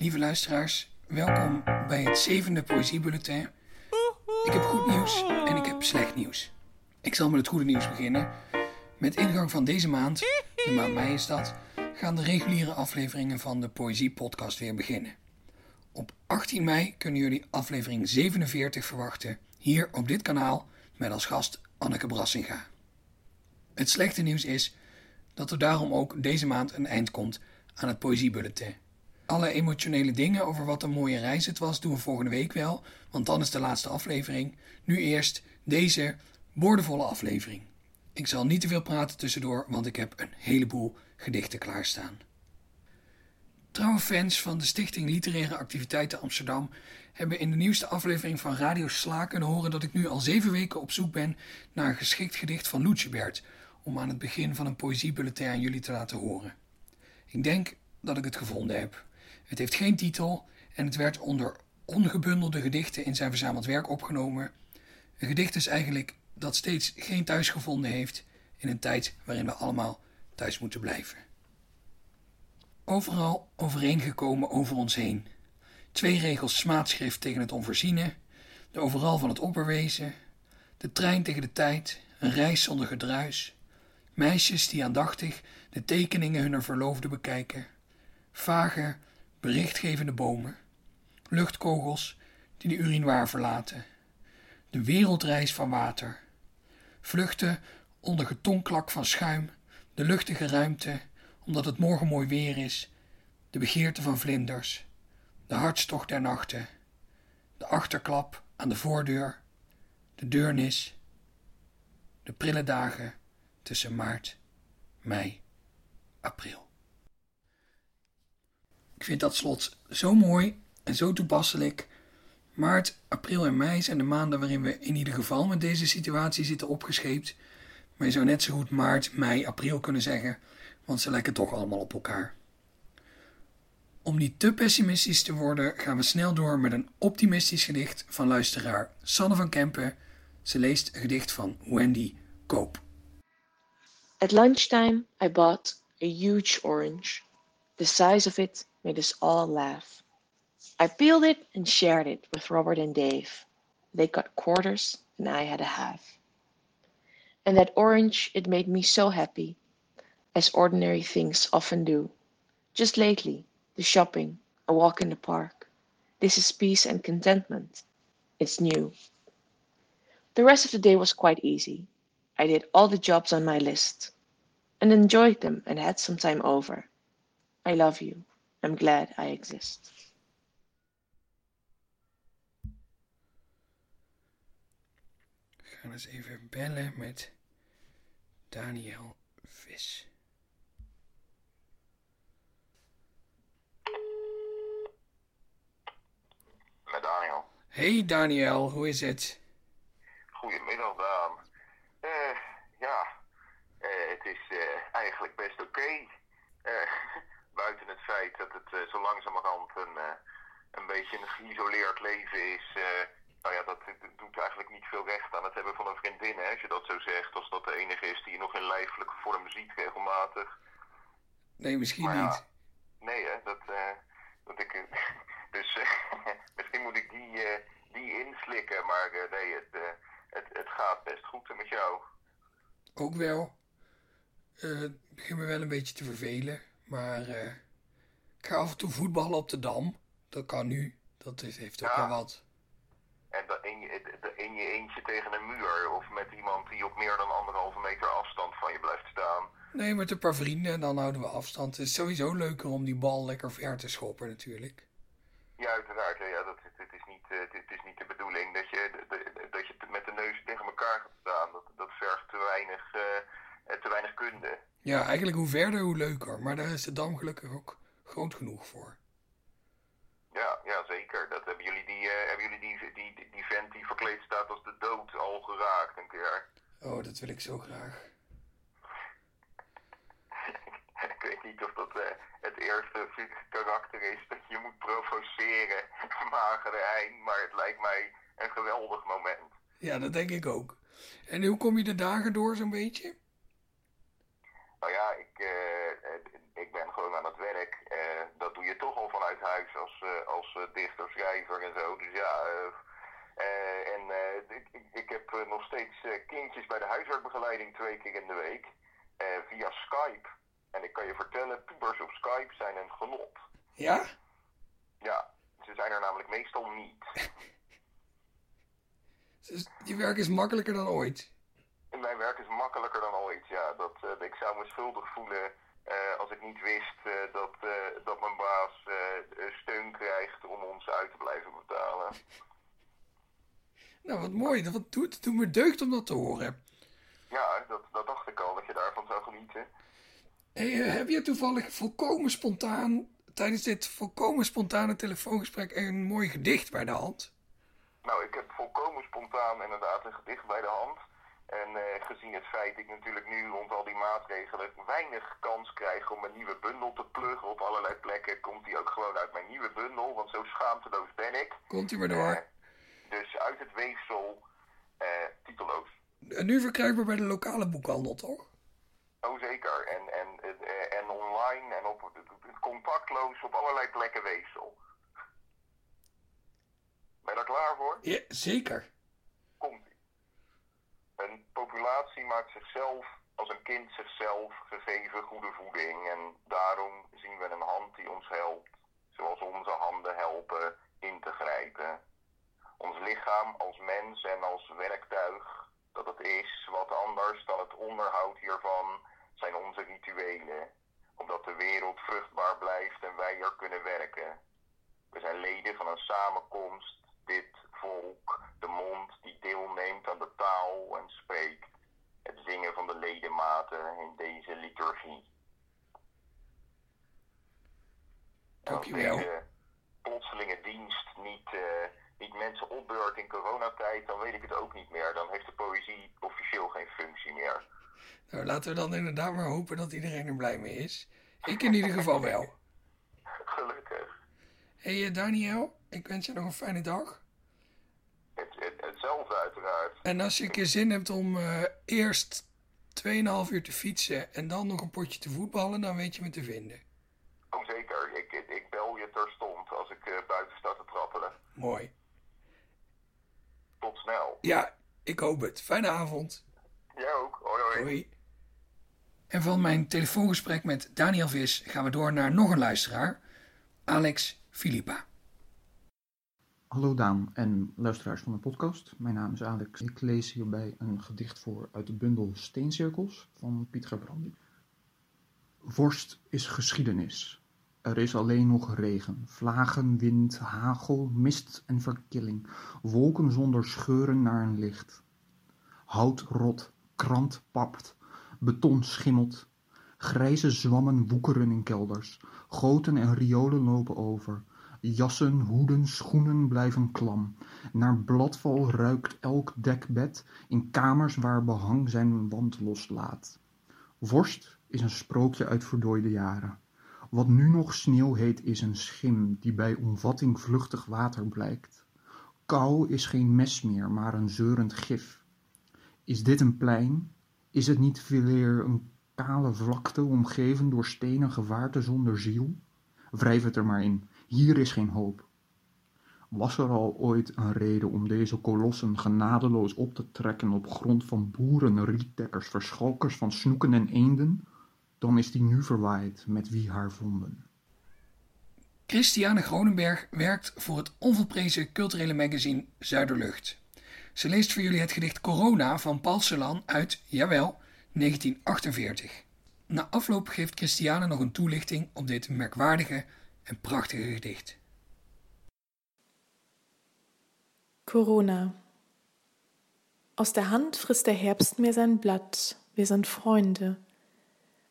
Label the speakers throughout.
Speaker 1: Lieve luisteraars, welkom bij het zevende Poëziebulletin. Ik heb goed nieuws en ik heb slecht nieuws. Ik zal met het goede nieuws beginnen. Met ingang van deze maand, de maand mei is dat, gaan de reguliere afleveringen van de Poëzie-podcast weer beginnen. Op 18 mei kunnen jullie aflevering 47 verwachten, hier op dit kanaal, met als gast Anneke Brassinga. Het slechte nieuws is dat er daarom ook deze maand een eind komt aan het Poëziebulletin. Alle emotionele dingen over wat een mooie reis het was doen we volgende week wel, want dan is de laatste aflevering. Nu eerst deze boordevolle aflevering. Ik zal niet te veel praten tussendoor, want ik heb een heleboel gedichten klaarstaan. Trouwe fans van de Stichting Literaire Activiteiten Amsterdam hebben in de nieuwste aflevering van Radio Sla kunnen horen dat ik nu al zeven weken op zoek ben naar een geschikt gedicht van Lucebert om aan het begin van een poëziebulletin aan jullie te laten horen. Ik denk dat ik het gevonden heb. Het heeft geen titel en het werd onder ongebundelde gedichten in zijn verzameld werk opgenomen. Een gedicht is eigenlijk dat steeds geen thuis gevonden heeft in een tijd waarin we allemaal thuis moeten blijven. Overal overeengekomen over ons heen. Twee regels smaadschrift tegen het onvoorziene, de overal van het opperwezen, de trein tegen de tijd, een reis zonder gedruis, meisjes die aandachtig de tekeningen hunner verloofden bekijken, vage, berichtgevende bomen, luchtkogels die de urinoir verlaten, de wereldreis van water, vluchten onder getonklak van schuim, de luchtige ruimte, omdat het morgen mooi weer is, de begeerte van vlinders, de hartstocht der nachten, de achterklap aan de voordeur, de deurnis, de prille dagen tussen maart, mei, april. Ik vind dat slot zo mooi en zo toepasselijk. Maart, april en mei zijn de maanden waarin we in ieder geval met deze situatie zitten opgescheept. Maar je zou net zo goed maart, mei, april kunnen zeggen, want ze lijken toch allemaal op elkaar. Om niet te pessimistisch te worden, gaan we snel door met een optimistisch gedicht van luisteraar Sanne van Kempen. Ze leest een gedicht van Wendy Koop.
Speaker 2: At lunchtime, I bought a huge orange. The size of it made us all laugh. I peeled it and shared it with Robert and Dave. They got quarters and I had a half. And that orange, it made me so happy, as ordinary things often do. Just lately, the shopping, a walk in the park. This is peace and contentment. It's new. The rest of the day was quite easy. I did all the jobs on my list and enjoyed them and had some time over. I love you. I'm glad I exist.
Speaker 1: We gaan eens even bellen met Daniel Vis.
Speaker 3: Met Daniel.
Speaker 1: Hey Daniel, hoe is het?
Speaker 3: Goedemiddag, Daan. Eh, ja, eh, het is eh, eigenlijk best oké. Eh, buiten feit dat het eh, zo langzamerhand een, eh, een beetje een geïsoleerd leven is. eh, nou ja, dat, dat doet eigenlijk niet veel recht aan het hebben van een vriendin, hè, als je dat zo zegt. Als dat de enige is die je nog in lijfelijke vorm ziet regelmatig.
Speaker 1: Nee, misschien
Speaker 3: Maar ja,
Speaker 1: niet.
Speaker 3: Nee, hè, dat, dat ik. dus misschien moet ik die, die inslikken, maar nee, het, het, het gaat best goed met jou.
Speaker 1: Ook wel. Eh, het begint me wel een beetje te vervelen. Maar ik ga af en toe voetballen op de Dam. Dat kan nu. Dat is, heeft ook
Speaker 3: Ja.
Speaker 1: wel wat.
Speaker 3: En dan in je, in je eentje tegen een muur of met iemand die op meer dan anderhalve meter afstand van je blijft staan.
Speaker 1: Nee, met een paar vrienden en dan houden we afstand. Het is sowieso leuker om die bal lekker ver te schoppen natuurlijk.
Speaker 3: Ja, uiteraard. Ja, dat, het, is niet, eh, het is niet de bedoeling dat je, dat je met de neus tegen elkaar gaat staan. Dat, dat vergt te weinig, eh, eh, te weinig kunde.
Speaker 1: Ja, eigenlijk hoe verder hoe leuker. Maar daar is de Dam gelukkig ook groot genoeg voor.
Speaker 3: Ja, ja, zeker. Dat hebben jullie die, eh, hebben jullie die, die, die, vent die verkleed staat als de dood al geraakt een keer.
Speaker 1: Oh, dat wil ik zo graag.
Speaker 3: Ik weet niet of dat eh, het eerste karakter is dat je moet provoceren, magere hein, maar het lijkt mij een geweldig moment.
Speaker 1: Ja, dat denk ik ook. En hoe kom je de dagen door zo'n beetje?
Speaker 3: Nou ja, ik, eh, eh, ik ben gewoon aan het werk. Eh, dat doe je toch al vanuit huis als, eh, dichter, schrijver en zo. Dus ja, eh, eh, en ik, ik, heb nog steeds kindjes bij de huiswerkbegeleiding twee keer in de week. via Skype. En ik kan je vertellen, pubers op Skype zijn een genot.
Speaker 1: Ja?
Speaker 3: Ja, ze zijn er namelijk meestal niet.
Speaker 1: Dus je werk is makkelijker dan ooit.
Speaker 3: Mijn werk is makkelijker dan ooit. Ja, dat, ik zou me schuldig voelen als ik niet wist eh, dat, eh, dat mijn baas eh, eh, steun krijgt om ons uit te blijven betalen.
Speaker 1: Nou, wat mooi. Dat wat doet, het doet me deugd om dat te horen.
Speaker 3: Ja, dat, dat dacht ik al, dat je daarvan zou genieten.
Speaker 1: Hey, eh, heb je toevallig volkomen spontaan, tijdens dit volkomen spontane telefoongesprek, een mooi gedicht bij de hand?
Speaker 3: Nou, ik heb volkomen spontaan inderdaad een gedicht bij de hand. En eh, gezien het feit dat ik natuurlijk nu rond al die maatregelen weinig kans krijg om een nieuwe bundel te pluggen op allerlei plekken, komt die ook gewoon uit mijn nieuwe bundel, want zo schaamteloos ben ik.
Speaker 1: Komt u maar door.
Speaker 3: Eh, dus uit het weefsel, eh, titeloos.
Speaker 1: En nu verkrijgbaar bij de lokale boekhandel, toch?
Speaker 3: Oh zeker. En, en, en online en op contactloos op allerlei plekken weefsel. Ben je daar klaar voor?
Speaker 1: Ja, zeker.
Speaker 3: Een populatie maakt zichzelf als een kind zichzelf gegeven goede voeding. En daarom zien we een hand die ons helpt, zoals onze handen helpen in te grijpen. Ons lichaam als mens en als werktuig, dat het is wat anders dan het onderhoud hiervan, zijn onze rituelen. Omdat de wereld vruchtbaar blijft en wij er kunnen werken. We zijn leden van een samenkomst, dit volk, de mond die deelneemt aan de taal en spreekt. Het zingen van de ledematen in deze liturgie.
Speaker 1: Dankjewel.
Speaker 3: deze plotselinge dienst niet, eh, niet mensen opbeurt in coronatijd, dan weet ik het ook niet meer. Dan heeft de poëzie officieel geen functie meer.
Speaker 1: Nou, laten we dan inderdaad maar hopen dat iedereen er blij mee is. Ik in ieder geval wel.
Speaker 3: Gelukkig.
Speaker 1: Hey, Daniel, ik wens je nog een fijne dag.
Speaker 3: Uiteraard.
Speaker 1: En als je een keer zin hebt om eh, eerst 2,5 uur te fietsen en dan nog een potje te voetballen, dan weet je me te vinden.
Speaker 3: Oh zeker, ik, ik, ik bel je terstond als ik eh, buiten sta te trappelen.
Speaker 1: Mooi.
Speaker 3: Tot snel.
Speaker 1: Ja, ik hoop het. Fijne avond.
Speaker 3: Jij ook. Hoi hoi.
Speaker 1: Hoi. En van mijn telefoongesprek met Daniel Vis gaan we door naar nog een luisteraar, Alex Filipa.
Speaker 4: Hallo Daan en luisteraars van de podcast. Mijn naam is Alex. Ik lees hierbij een gedicht voor uit de bundel Steencirkels van Piet Gerbrandi. Vorst is geschiedenis. Er is alleen nog regen, vlagen, wind, hagel, mist en verkilling, wolken zonder scheuren naar een licht. Hout rot, krant papt, beton schimmelt, grijze zwammen woekeren in kelders, goten en riolen lopen over, Jassen, hoeden, schoenen blijven klam. Naar bladval ruikt elk dekbed in kamers waar behang zijn wand loslaat. Vorst is een sprookje uit verdooide jaren. Wat nu nog sneeuw heet is een schim die bij omvatting vluchtig water blijkt. Kou is geen mes meer, maar een zeurend gif. Is dit een plein? Is het niet veeleer een kale vlakte omgeven door stenen gevaarte zonder ziel? Wrijf het er maar in. Hier is geen hoop. Was er al ooit een reden om deze kolossen genadeloos op te trekken op grond van boeren, rietdekkers, verschalkers van snoeken en eenden? Dan is die nu verwaaid met wie haar vonden.
Speaker 1: Christiane Gronenberg werkt voor het onvolprezen culturele magazine Zuiderlucht. Ze leest voor jullie het gedicht Corona van Paul Celan uit, jawel, 1948. Na afloop geeft Christiane nog een toelichting op dit merkwaardige en prachtige gedicht.
Speaker 5: Corona. Aus der Hand frisst der Herbst mir sein Blatt. Wir sind Freunde.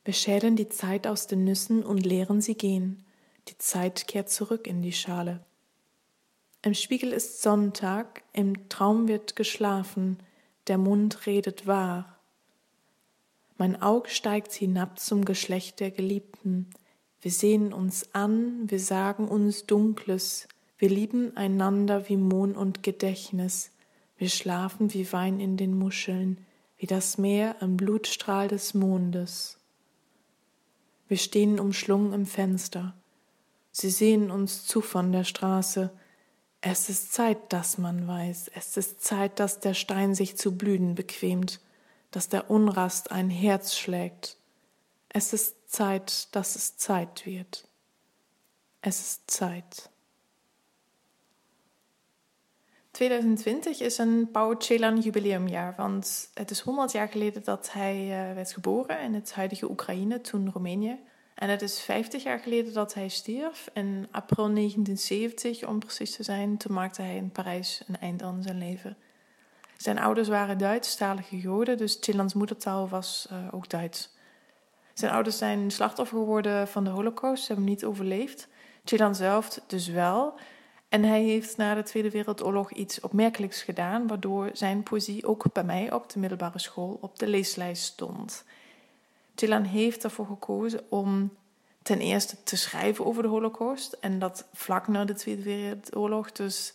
Speaker 5: Wir schälen die Zeit aus den Nüssen und leeren sie gehen. Die Zeit kehrt zurück in die Schale. Im Spiegel ist Sonntag, im Traum wird geschlafen, der Mund redet wahr. Mein Aug steigt hinab zum Geschlecht der Geliebten. Wir sehen uns an, wir sagen uns Dunkles, wir lieben einander wie Mohn und Gedächtnis, wir schlafen wie Wein in den Muscheln, wie das Meer im Blutstrahl des Mondes. Wir stehen umschlungen im Fenster. Sie sehen uns zu von der Straße. Es ist Zeit, dass man weiß. Es ist Zeit, dass der Stein sich zu blühen bequemt, dass der Unrast ein Herz schlägt. Es ist Zeit, dass es Zeit wird. Es ist Zeit. 2020 is een Celan jubileumjaar, want het is 100 jaar geleden dat hij uh, werd geboren in het huidige Oekraïne, toen Roemenië. En het is 50 jaar geleden dat hij stierf. In april 1970, om precies te zijn, toen maakte hij in Parijs een eind aan zijn leven. Zijn ouders waren Duitsstalige Joden, dus Chilans moedertaal was uh, ook Duits. Zijn ouders zijn slachtoffer geworden van de Holocaust, ze hebben niet overleefd. Chilan zelf dus wel. En hij heeft na de Tweede Wereldoorlog iets opmerkelijks gedaan, waardoor zijn poëzie ook bij mij op de middelbare school op de leeslijst stond. Chilan heeft ervoor gekozen om ten eerste te schrijven over de Holocaust en dat vlak na de Tweede Wereldoorlog, dus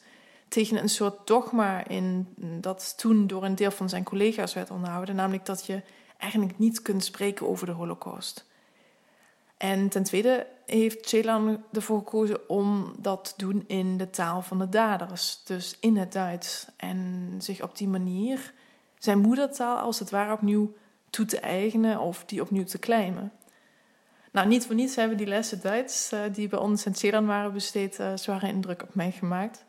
Speaker 5: tegen een soort dogma in dat toen door een deel van zijn collega's werd onderhouden, namelijk dat je eigenlijk niet kunt spreken over de Holocaust. En ten tweede heeft Celan ervoor gekozen om dat te doen in de taal van de daders, dus in het Duits. En zich op die manier zijn moedertaal als het ware opnieuw toe te eigenen of die opnieuw te claimen. Nou, niet voor niets hebben die lessen Duits, uh, die bij ons in Celan waren besteed, uh, zware indruk op mij gemaakt.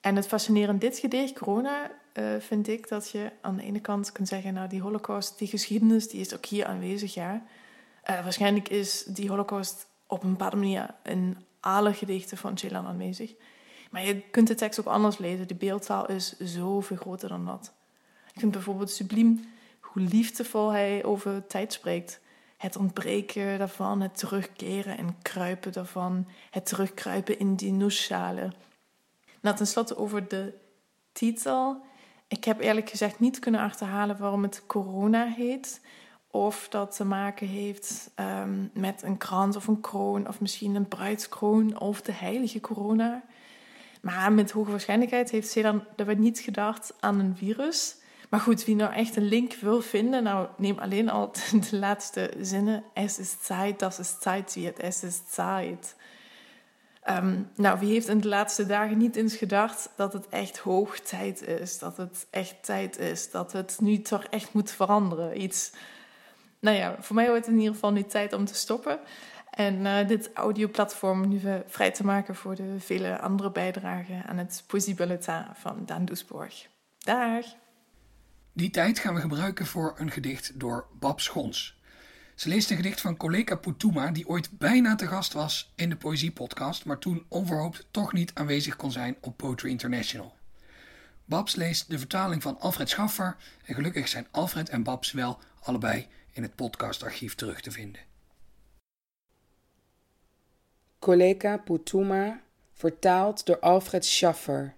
Speaker 5: En het fascinerende dit gedicht, Corona, uh, vind ik dat je aan de ene kant kunt zeggen, nou die holocaust, die geschiedenis, die is ook hier aanwezig, ja. Uh, waarschijnlijk is die holocaust op een bepaalde manier in alle gedichten van Celan aanwezig. Maar je kunt de tekst ook anders lezen. De beeldtaal is zoveel groter dan dat. Ik vind bijvoorbeeld subliem hoe liefdevol hij over tijd spreekt. Het ontbreken daarvan, het terugkeren en kruipen daarvan, het terugkruipen in die noesschalen. Nou, tenslotte over de titel. Ik heb eerlijk gezegd niet kunnen achterhalen waarom het corona heet. Of dat te maken heeft um, met een krans of een kroon, of misschien een bruidskroon of de heilige corona. Maar met hoge waarschijnlijkheid heeft ze dan daarbij niet gedacht aan een virus. Maar goed, wie nou echt een link wil vinden, nou neem alleen al de laatste zinnen. Es ist Zeit, dass es Zeit wird. Es ist Zeit. Um, nou, wie heeft in de laatste dagen niet eens gedacht dat het echt hoog tijd is? Dat het echt tijd is? Dat het nu toch echt moet veranderen? Iets nou ja, voor mij wordt het in ieder geval nu tijd om te stoppen. En uh, dit audioplatform nu vrij te maken voor de vele andere bijdragen aan het Poëziebulletin van Daan Doesborg. Dag!
Speaker 1: Die tijd gaan we gebruiken voor een gedicht door Bab Schons. Ze leest een gedicht van Koleka Putuma, die ooit bijna te gast was in de Poëziepodcast, maar toen onverhoopt toch niet aanwezig kon zijn op Poetry International. Babs leest de vertaling van Alfred Schaffer en gelukkig zijn Alfred en Babs wel allebei in het podcastarchief terug te vinden.
Speaker 6: Koleka Putuma, vertaald door Alfred Schaffer,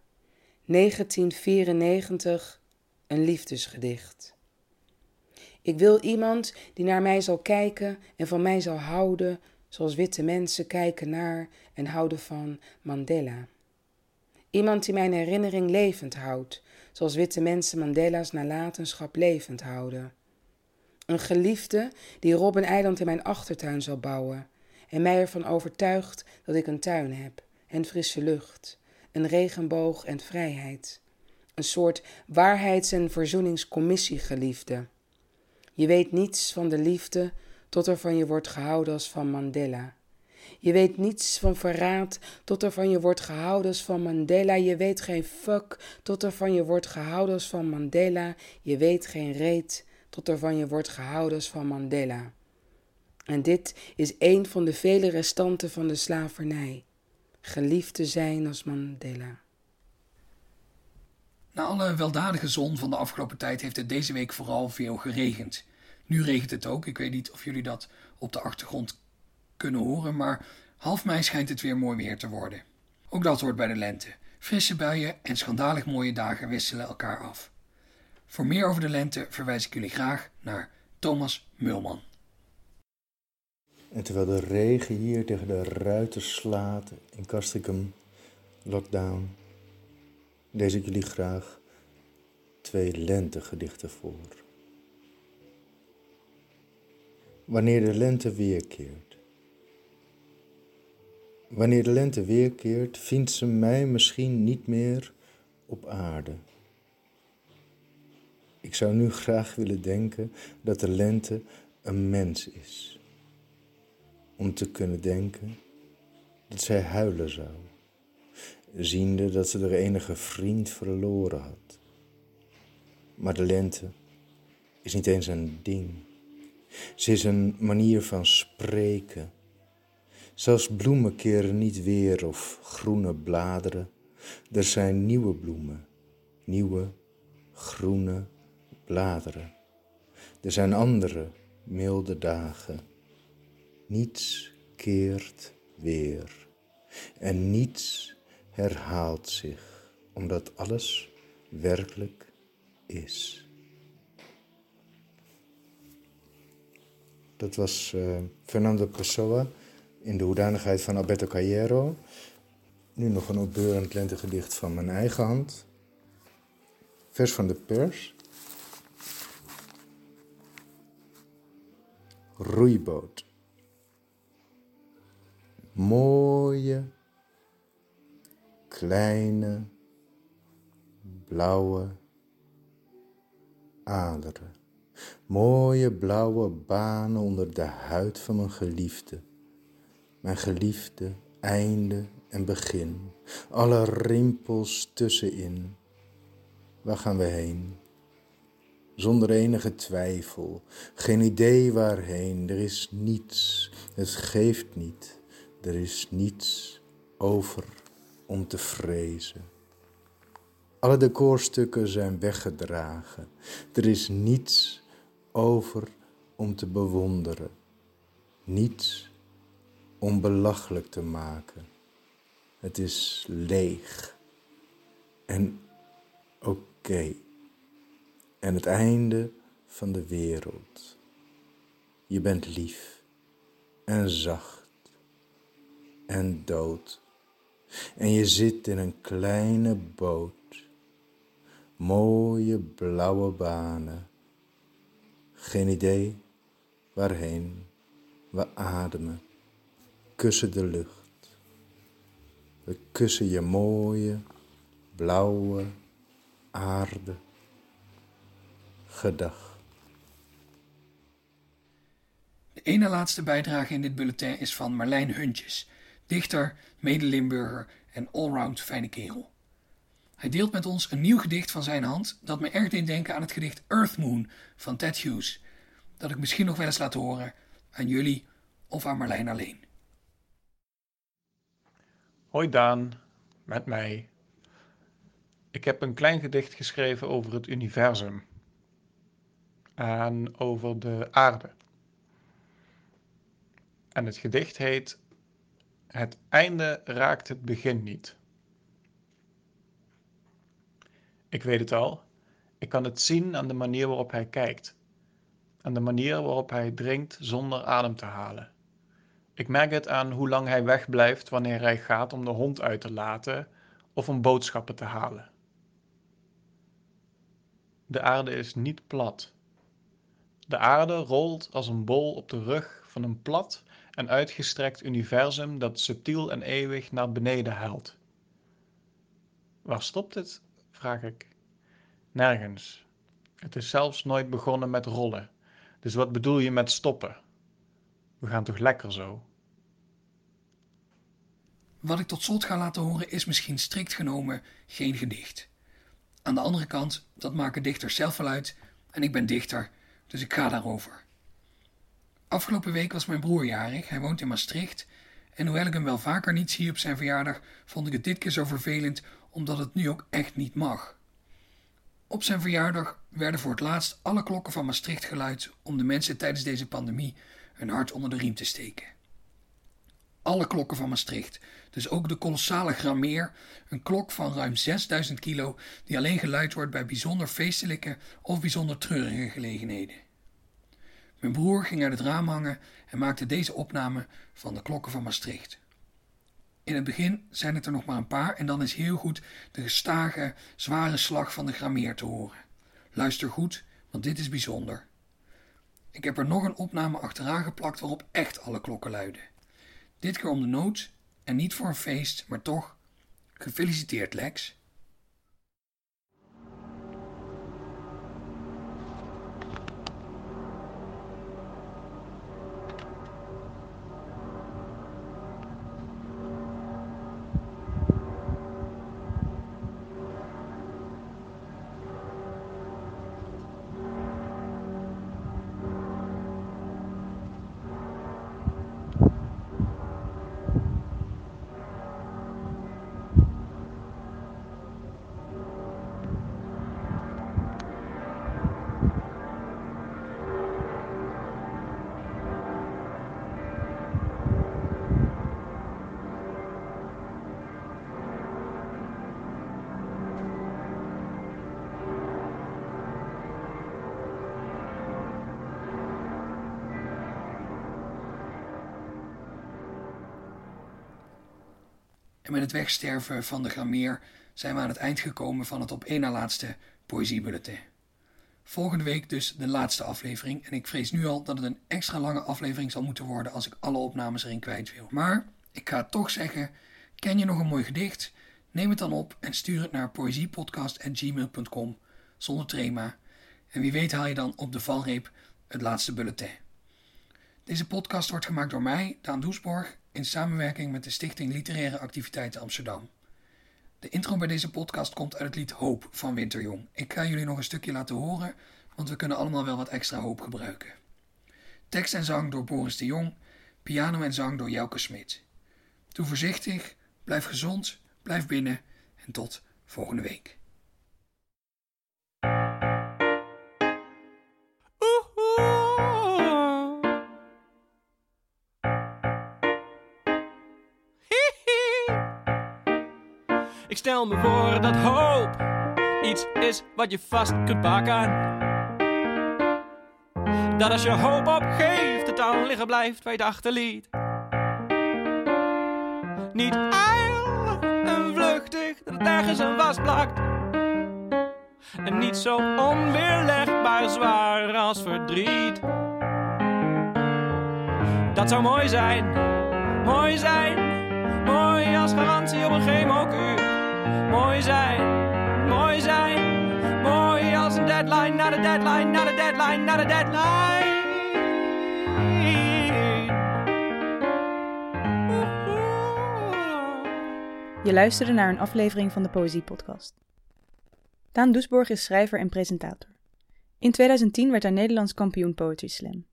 Speaker 6: 1994, een liefdesgedicht. Ik wil iemand die naar mij zal kijken en van mij zal houden, zoals witte mensen kijken naar en houden van Mandela. Iemand die mijn herinnering levend houdt, zoals witte mensen Mandela's nalatenschap levend houden. Een geliefde die Robben Eiland in mijn achtertuin zal bouwen en mij ervan overtuigt dat ik een tuin heb en frisse lucht, een regenboog en vrijheid. Een soort waarheids- en verzoeningscommissiegeliefde. Je weet niets van de liefde tot er van je wordt gehouden als van Mandela. Je weet niets van verraad tot er van je wordt gehouden als van Mandela. Je weet geen fuck tot er van je wordt gehouden als van Mandela. Je weet geen reet tot er van je wordt gehouden als van Mandela. En dit is een van de vele restanten van de slavernij. Geliefd te zijn als Mandela.
Speaker 1: Na alle weldadige zon van de afgelopen tijd heeft het deze week vooral veel geregend. Nu regent het ook. Ik weet niet of jullie dat op de achtergrond kunnen horen, maar half mei schijnt het weer mooi weer te worden. Ook dat hoort bij de lente. Frisse buien en schandalig mooie dagen wisselen elkaar af. Voor meer over de lente verwijs ik jullie graag naar Thomas Mulman.
Speaker 7: En terwijl de regen hier tegen de ruiten slaat in Castricum, lockdown, lees ik jullie graag twee lentegedichten voor. wanneer de lente weerkeert. Wanneer de lente weerkeert, vindt ze mij misschien niet meer op aarde. Ik zou nu graag willen denken dat de lente een mens is. Om te kunnen denken dat zij huilen zou, ziende dat ze er enige vriend verloren had. Maar de lente is niet eens een ding. Ze is een manier van spreken. Zelfs bloemen keren niet weer of groene bladeren. Er zijn nieuwe bloemen, nieuwe groene bladeren. Er zijn andere milde dagen. Niets keert weer en niets herhaalt zich, omdat alles werkelijk is. Dat was uh, Fernando Pessoa in de hoedanigheid van Alberto Cayero. Nu nog een opbeurend lentegedicht van mijn eigen hand. Vers van de pers. Roeiboot. Mooie, kleine, blauwe aderen. Mooie blauwe banen onder de huid van mijn geliefde. Mijn geliefde, einde en begin. Alle rimpels tussenin. Waar gaan we heen? Zonder enige twijfel, geen idee waarheen. Er is niets, het geeft niet. Er is niets over om te vrezen. Alle decorstukken zijn weggedragen. Er is niets over om te bewonderen, niets om belachelijk te maken. Het is leeg en oké. En het einde van de wereld. Je bent lief en zacht en dood. En je zit in een kleine boot. Mooie blauwe banen geen idee waarheen we ademen, kussen de lucht. We kussen je mooie, blauwe aarde. Gedag.
Speaker 1: De ene laatste bijdrage in dit bulletin is van Marlijn Huntjes, dichter, mede-Limburger en allround fijne kerel. Hij deelt met ons een nieuw gedicht van zijn hand dat me erg deed denken aan het gedicht Earth Moon van Ted Hughes, dat ik misschien nog wel eens laat horen aan jullie of aan Marlijn alleen.
Speaker 8: Hoi Daan, met mij. Ik heb een klein gedicht geschreven over het universum en over de aarde. En het gedicht heet Het einde raakt het begin niet. Ik weet het al. Ik kan het zien aan de manier waarop hij kijkt. Aan de manier waarop hij drinkt zonder adem te halen. Ik merk het aan hoe lang hij wegblijft wanneer hij gaat om de hond uit te laten of om boodschappen te halen. De aarde is niet plat. De aarde rolt als een bol op de rug van een plat en uitgestrekt universum dat subtiel en eeuwig naar beneden huilt. Waar stopt het vraag ik. Nergens. Het is zelfs nooit begonnen met rollen. Dus wat bedoel je met stoppen? We gaan toch lekker zo?
Speaker 1: Wat ik tot slot ga laten horen is misschien strikt genomen geen gedicht. Aan de andere kant, dat maken dichters zelf wel uit en ik ben dichter, dus ik ga daarover. Afgelopen week was mijn broer jarig, hij woont in Maastricht en hoewel ik hem wel vaker niet zie op zijn verjaardag, vond ik het dit keer zo vervelend omdat het nu ook echt niet mag. Op zijn verjaardag werden voor het laatst alle klokken van Maastricht geluid om de mensen tijdens deze pandemie een hart onder de riem te steken. Alle klokken van Maastricht, dus ook de kolossale Grameer, een klok van ruim 6000 kilo die alleen geluid wordt bij bijzonder feestelijke of bijzonder treurige gelegenheden. Mijn broer ging uit het raam hangen en maakte deze opname van de klokken van Maastricht. In het begin zijn het er nog maar een paar en dan is heel goed de gestage, zware slag van de grameer te horen. Luister goed, want dit is bijzonder. Ik heb er nog een opname achteraan geplakt waarop echt alle klokken luiden. Dit keer om de nood en niet voor een feest, maar toch. Gefeliciteerd, Lex. En met het wegsterven van de Grameer zijn we aan het eind gekomen van het op één na laatste Poëziebulletin. Volgende week dus de laatste aflevering en ik vrees nu al dat het een extra lange aflevering zal moeten worden als ik alle opnames erin kwijt wil. Maar ik ga toch zeggen, ken je nog een mooi gedicht? Neem het dan op en stuur het naar poëziepodcast.gmail.com zonder trema. En wie weet haal je dan op de valreep het laatste bulletin. Deze podcast wordt gemaakt door mij, Daan Doesborg, in samenwerking met de Stichting Literaire Activiteiten Amsterdam. De intro bij deze podcast komt uit het lied Hoop van Winterjong. Ik ga jullie nog een stukje laten horen, want we kunnen allemaal wel wat extra hoop gebruiken. Tekst en zang door Boris de Jong, piano en zang door Jouke Smit. Doe voorzichtig, blijf gezond, blijf binnen en tot volgende week.
Speaker 9: Ik stel me voor dat hoop iets is wat je vast kunt pakken. Dat als je hoop opgeeft, het dan liggen blijft waar je het achterliet. Niet ijl en vluchtig, dat het nergens aan vastplakt. En niet zo onweerlegbaar zwaar als verdriet. Dat zou mooi zijn, mooi zijn, mooi als garantie op een chemokuur. Mooi zijn, mooi zijn, mooi als een deadline, naar de deadline, naar de deadline, naar de deadline.
Speaker 10: Je luisterde naar een aflevering van de Poëzie Podcast. Daan Doesborg is schrijver en presentator. In 2010 werd hij Nederlands kampioen Poetry Slam.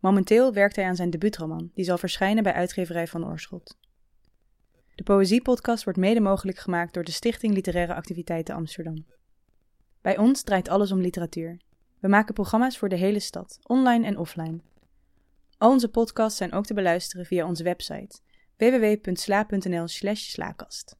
Speaker 10: Momenteel werkt hij aan zijn debuutroman, die zal verschijnen bij uitgeverij Van Oorschot. De Poëziepodcast wordt mede mogelijk gemaakt door de Stichting Literaire Activiteiten Amsterdam. Bij ons draait alles om literatuur. We maken programma's voor de hele stad, online en offline. Al onze podcasts zijn ook te beluisteren via onze website www.sla.nl/slaakast.